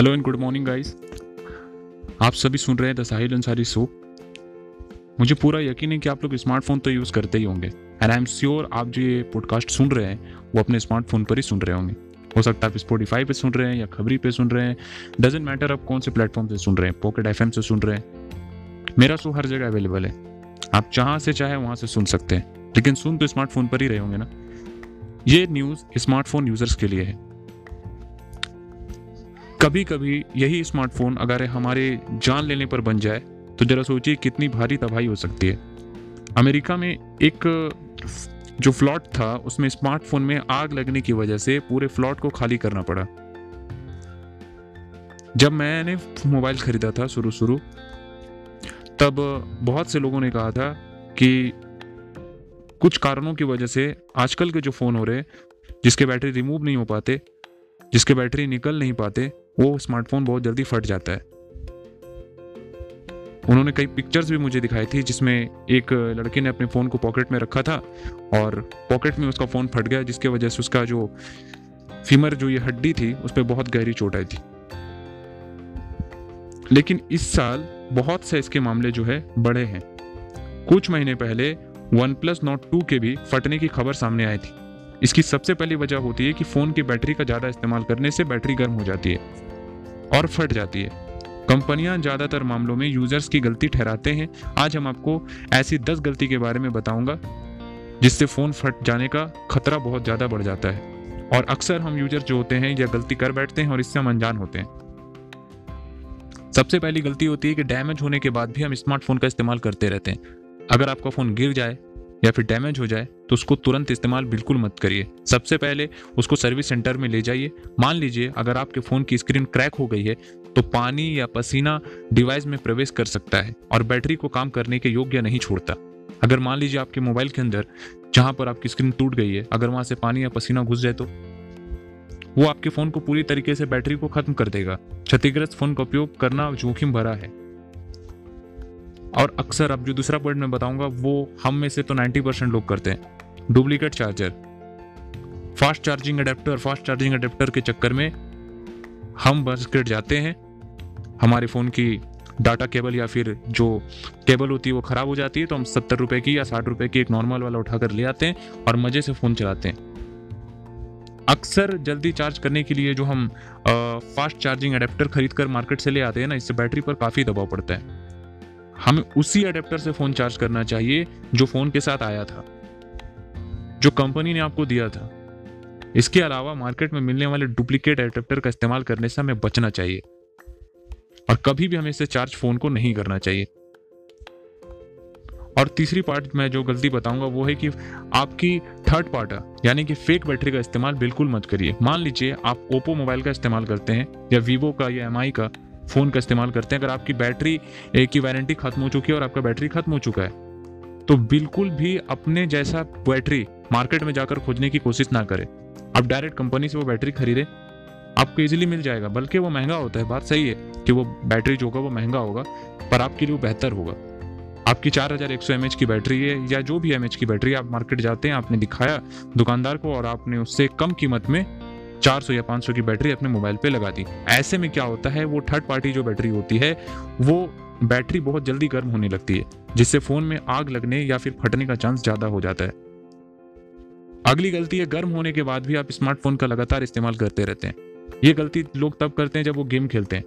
Hello and good morning guys आप सभी सुन रहे हैं द साहिल अंसारी शो मुझे पूरा यकीन है कि आप लोग स्मार्टफ़ोन तो यूज़ करते ही होंगे एंड आई एम श्योर आप जो ये पॉडकास्ट सुन रहे हैं, वो अपने स्मार्टफ़ोन पर ही सुन रहे होंगे। हो सकता है आप स्पॉटिफाई पे सुन रहे हैं या खबरी पे सुन रहे हैं। डजेंट मैटर आप कौन से प्लेटफॉर्म से सुन रहे हैं पॉकेट एफएम से सुन रहे हैं। मेरा शो हर जगह अवेलेबल है। आप जहाँ से चाहे वहाँ से सुन सकते हैं। लेकिन सुन तो स्मार्टफ़ोन पर ही रहे होंगे ना। ये न्यूज़ स्मार्टफ़ोन यूज़र्स के लिए है। कभी कभी यही स्मार्टफ़ोन अगर हमारे जान लेने पर बन जाए तो जरा सोचिए कितनी भारी तबाही हो सकती है। अमेरिका में एक, जो फ्लॉट था, उसमें स्मार्टफ़ोन में आग लगने की वजह से पूरे फ्लॉट को खाली करना पड़ा। जब मैंने मोबाइल खरीदा था शुरू शुरू तब बहुत से लोगों ने कहा था कि कुछ कारणों की वजह से आजकल के जो फ़ोन हो रहे जिसके बैटरी रिमूव नहीं हो पाते, जिसके बैटरी निकल नहीं पाते वो स्मार्टफ़ोन बहुत जल्दी फट जाता है। उन्होंने कई पिक्चर्स भी मुझे दिखाई थी, जिसमें एक लड़के ने अपने फ़ोन को पॉकेट में रखा था और पॉकेट में उसका फ़ोन फट गया, जिसके वजह से उसका जो फीमर जो ये हड्डी थी, उस पर बहुत गहरी चोट आई थी। लेकिन इस साल बहुत से इसके मामले जो है बड़े हैं। कुछ महीने पहले वन प्लस नोट टू के भी फटने की खबर सामने आई थी। इसकी सबसे पहली वजह होती है कि फ़ोन की बैटरी का ज़्यादा इस्तेमाल करने से बैटरी गर्म हो जाती है और फट जाती है। कंपनियाँ ज़्यादातर मामलों में यूज़र्स की गलती ठहराते हैं। आज हम आपको ऐसी दस गलती के बारे में बताऊँगा, जिससे फ़ोन फट जाने का खतरा बहुत ज़्यादा बढ़ जाता है। और अक्सर हम यूज़र जो होते हैं या गलती कर बैठते हैं और इससे हम अनजान होते हैं। सबसे पहली गलती होती है कि डैमेज होने के बाद भी हम स्मार्टफ़ोन का इस्तेमाल करते रहते हैं। अगर आपका फ़ोन गिर जाए या फिर डैमेज हो जाए तो उसको तुरंत इस्तेमाल बिल्कुल मत करिए। सबसे पहले उसको सर्विस सेंटर में ले जाइए। मान लीजिए, अगर आपके फ़ोन की स्क्रीन क्रैक हो गई है तो पानी या पसीना डिवाइस में प्रवेश कर सकता है और बैटरी को काम करने के योग्य नहीं छोड़ता। अगर मान लीजिए आपके मोबाइल के अंदर, जहाँ पर आपकी स्क्रीन टूट गई है, अगर वहाँ से पानी या पसीना घुस जाए तो वो आपके फ़ोन को पूरी तरीके से बैटरी को खत्म कर देगा। क्षतिग्रस्त फ़ोन का उपयोग करना जोखिम भरा है। और अक्सर अब जो दूसरा पॉइंट मैं बताऊँगा वो हम में से तो 90 परसेंट लोग करते हैं। Duplicate charger fast charging adapter fast charging adapter के चक्कर में हम बस गिर जाते हैं। हमारे फ़ोन की डाटा केबल या फिर जो केबल होती है वो ख़राब हो जाती है तो हम सत्तर रुपए की या साठ रुपए की एक नॉर्मल वाला उठाकर ले आते हैं और मज़े से फ़ोन चलाते हैं। अक्सर जल्दी चार्ज करने के लिए जो हम आ, फास्ट चार्जिंग अडेप्टर खरीद कर मार्केट से ले आते हैं ना इससे बैटरी पर काफ़ी दबाव पड़ता है। हमें उसी अडेप्टर से फ़ोन चार्ज करना चाहिए जो फ़ोन के साथ आया था, जो कंपनी ने आपको दिया था। इसके अलावा मार्केट में मिलने वाले डुप्लीकेट एडेप्टर का इस्तेमाल करने से हमें बचना चाहिए और कभी भी हमें इसे चार्ज फ़ोन को नहीं करना चाहिए। और तीसरी पार्ट मैं जो गलती बताऊँगा वो है कि आपकी थर्ड पार्ट यानी कि फेक बैटरी का इस्तेमाल बिल्कुल मत करिए। मान लीजिए आप ओप्पो मोबाइल का इस्तेमाल करते हैं या वीवो का या एमआई का फ़ोन का इस्तेमाल करते हैं। अगर आपकी बैटरी की वारंटी खत्म हो चुकी है और आपका बैटरी खत्म हो चुका है तो बिल्कुल भी अपने जैसा बैटरी मार्केट में जाकर खोजने की कोशिश ना करें। आप डायरेक्ट कंपनी से वो बैटरी खरीदें। आपको इजीली मिल जाएगा, बल्कि वो महँगा होता है। बात सही है कि वो बैटरी जो होगा, वो महँगा होगा, पर आपके लिए वो बेहतर होगा। आपकी चार हज़ार एक सौ एम की बैटरी है, या जो भी एमएच की बैटरी आप मार्केट जाते हैं, आपने दिखाया दुकानदार को और आपने उससे कम कीमत में 400 या 500 की बैटरी अपने मोबाइल पे लगा दी। ऐसे में क्या होता है, वो थर्ड पार्टी जो बैटरी होती है, वो बैटरी बहुत जल्दी गर्म होने लगती है, जिससे फ़ोन में आग लगने या फिर फटने का चांस ज़्यादा हो जाता है। अगली गलती है, गर्म होने के बाद भी आप स्मार्टफ़ोन का लगातार इस्तेमाल करते रहते हैं। ये गलती लोग तब करते हैं जब वो गेम खेलते हैं।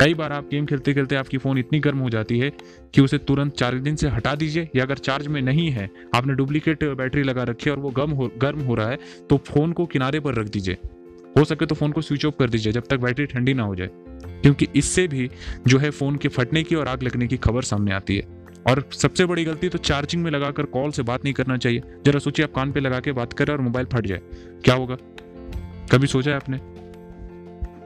कई बार आप गेम खेलते खेलते आपकी फ़ोन इतनी गर्म हो जाती है कि उसे तुरंत चार्जिंग से हटा दीजिए, या अगर चार्ज में नहीं है, आपने डुप्लीकेट बैटरी लगा रखी है और वो गर्म हो गर्म हो रहा है तो फ़ोन को किनारे पर रख दीजिए। हो सके तो फ़ोन को स्विच ऑफ़ कर दीजिए जब तक बैटरी ठंडी ना हो जाए। क्योंकि इससे भी जो है फ़ोन के फटने की और आग लगने की खबर सामने आती है। और सबसे बड़ी गलती तो चार्जिंग में लगाकर कॉल से बात नहीं करना चाहिए। जरा सोचिए आप कान पे लगा के बात करें और मोबाइल फट जाए। क्या होगा? कभी सोचा है आपने?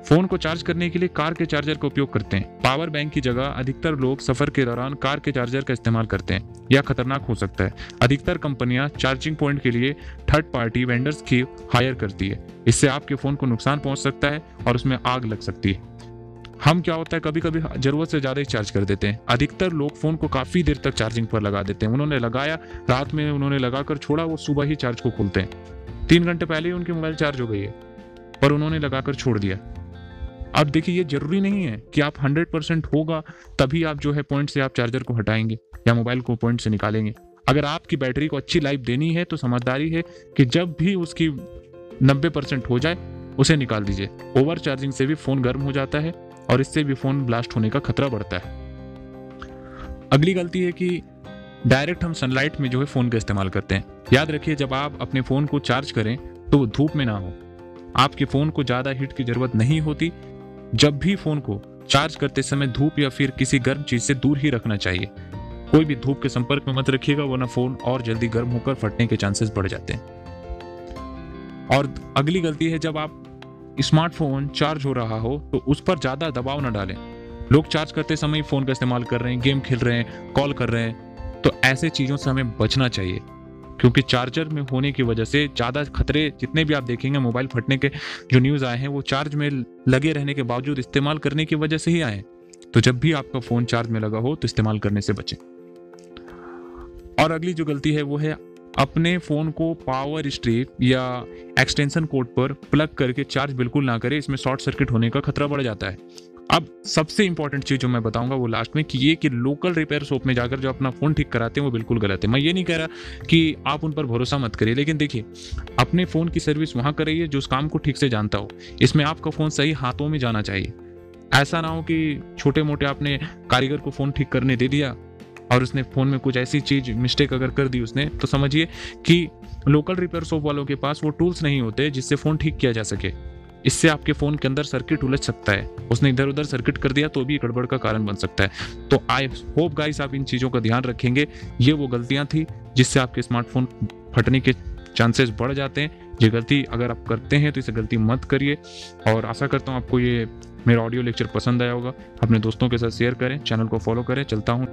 फ़ोन को चार्ज करने के लिए कार के चार्जर का उपयोग करते हैं। पावर बैंक की जगह अधिकतर लोग सफ़र के दौरान कार के चार्जर का इस्तेमाल करते हैं। यह खतरनाक हो सकता है। अधिकतर कंपनियाँ चार्जिंग पॉइंट के लिए थर्ड पार्टी वेंडर्स की हायर करती है। इससे आपके फ़ोन को नुकसान पहुँच सकता है और उसमें आग लग सकती है। हम क्या होता है? कभी कभी ज़रूरत से ज़्यादा ही चार्ज कर देते हैं। अधिकतर लोग फ़ोन को काफ़ी देर तक चार्जिंग पर लगा देते हैं। उन्होंने लगाया, रात में उन्होंने लगाकर छोड़ा, वो सुबह ही चार्ज को खोलते हैं। तीन घंटे पहले ही उनकी मोबाइल चार्ज हो गई है। पर उन्होंने लगाकर छोड़ दिया। अब देखिए, ये ज़रूरी नहीं है कि आप 100 परसेंट होगा, तभी आप जो है पॉइंट से आप चार्जर को हटाएँगे या मोबाइल को पॉइंट से निकालेंगे। अगर आपकी बैटरी को अच्छी लाइफ देनी है तो समझदारी है कि जब भी उसकी 90 परसेंट हो जाए, उसे निकाल दीजिए। ओवर चार्जिंग से भी फ़ोन गर्म हो जाता है और इससे भी फ़ोन ब्लास्ट होने का खतरा बढ़ता है। अगली गलती है कि डायरेक्ट हम सनलाइट में जो है फ़ोन का इस्तेमाल करते हैं। याद रखिए, जब आप अपने फ़ोन को चार्ज करें तो धूप में ना हो। आपके फ़ोन को ज़्यादा हीट की ज़रूरत नहीं होती जब भी फ़ोन को चार्ज करते समय धूप या फिर किसी गर्म चीज़ से दूर ही रखना चाहिए। कोई भी धूप के संपर्क में मत रखिएगा, वरना फ़ोन और जल्दी गर्म होकर फटने के चांसेस बढ़ जाते हैं। और अगली गलती है, जब आप स्मार्टफ़ोन चार्ज हो रहा हो तो उस पर ज़्यादा दबाव न डालें। लोग चार्ज करते समय फ़ोन का इस्तेमाल कर रहे हैं, गेम खेल रहे हैं, कॉल कर रहे हैं तो ऐसे चीज़ों से हमें बचना चाहिए। क्योंकि चार्जर में होने की वजह से ज़्यादा खतरे जितने भी आप देखेंगे मोबाइल फटने के जो न्यूज़ आए हैं, वो चार्ज में लगे रहने के बावजूद इस्तेमाल करने की वजह से ही आए तो जब भी आपका फ़ोन चार्ज में लगा हो तो इस्तेमाल करने से बचें। और अगली जो गलती है, वो है अपने फ़ोन को पावर स्ट्रिप या एक्सटेंशन कोड पर प्लग करके चार्ज बिल्कुल ना करें। इसमें शॉर्ट सर्किट होने का खतरा बढ़ जाता है। अब सबसे इंपॉर्टेंट चीज़ जो मैं बताऊँगा वो लास्ट में, कि ये कि लोकल रिपेयर शॉप में जाकर जो अपना फ़ोन ठीक कराते हैं, वो बिल्कुल गलत है। मैं ये नहीं कह रहा कि आप उन पर भरोसा मत करिए, लेकिन देखिए, अपने फ़ोन की सर्विस वहाँ कराइए जो उस काम को ठीक से जानता हो। इसमें आपका फ़ोन सही हाथों में जाना चाहिए। ऐसा ना हो कि छोटे मोटे आपने कारीगर को फ़ोन ठीक करने दे दिया और उसने फ़ोन में कुछ ऐसी चीज़ मिस्टेक अगर कर दी उसने तो समझिए कि लोकल रिपेयर शॉप वालों के पास वो टूल्स नहीं होते जिससे फ़ोन ठीक किया जा सके। इससे आपके फ़ोन के अंदर सर्किट उलझ सकता है। उसने इधर उधर सर्किट कर दिया तो भी गड़बड़ का कारण बन सकता है। तो आई होप गाइस आप इन चीज़ों का ध्यान रखेंगे। ये वो गलतियाँ थी जिससे आपके स्मार्टफ़ोन फटने के चांसेस बढ़ जाते हैं। ये गलती अगर आप करते हैं तो इसे गलती मत करिए। और आशा करता हूँ आपको ये मेरा ऑडियो लेक्चर पसंद आया होगा। अपने दोस्तों के साथ शेयर करें चैनल को फॉलो करें। चलता हूँ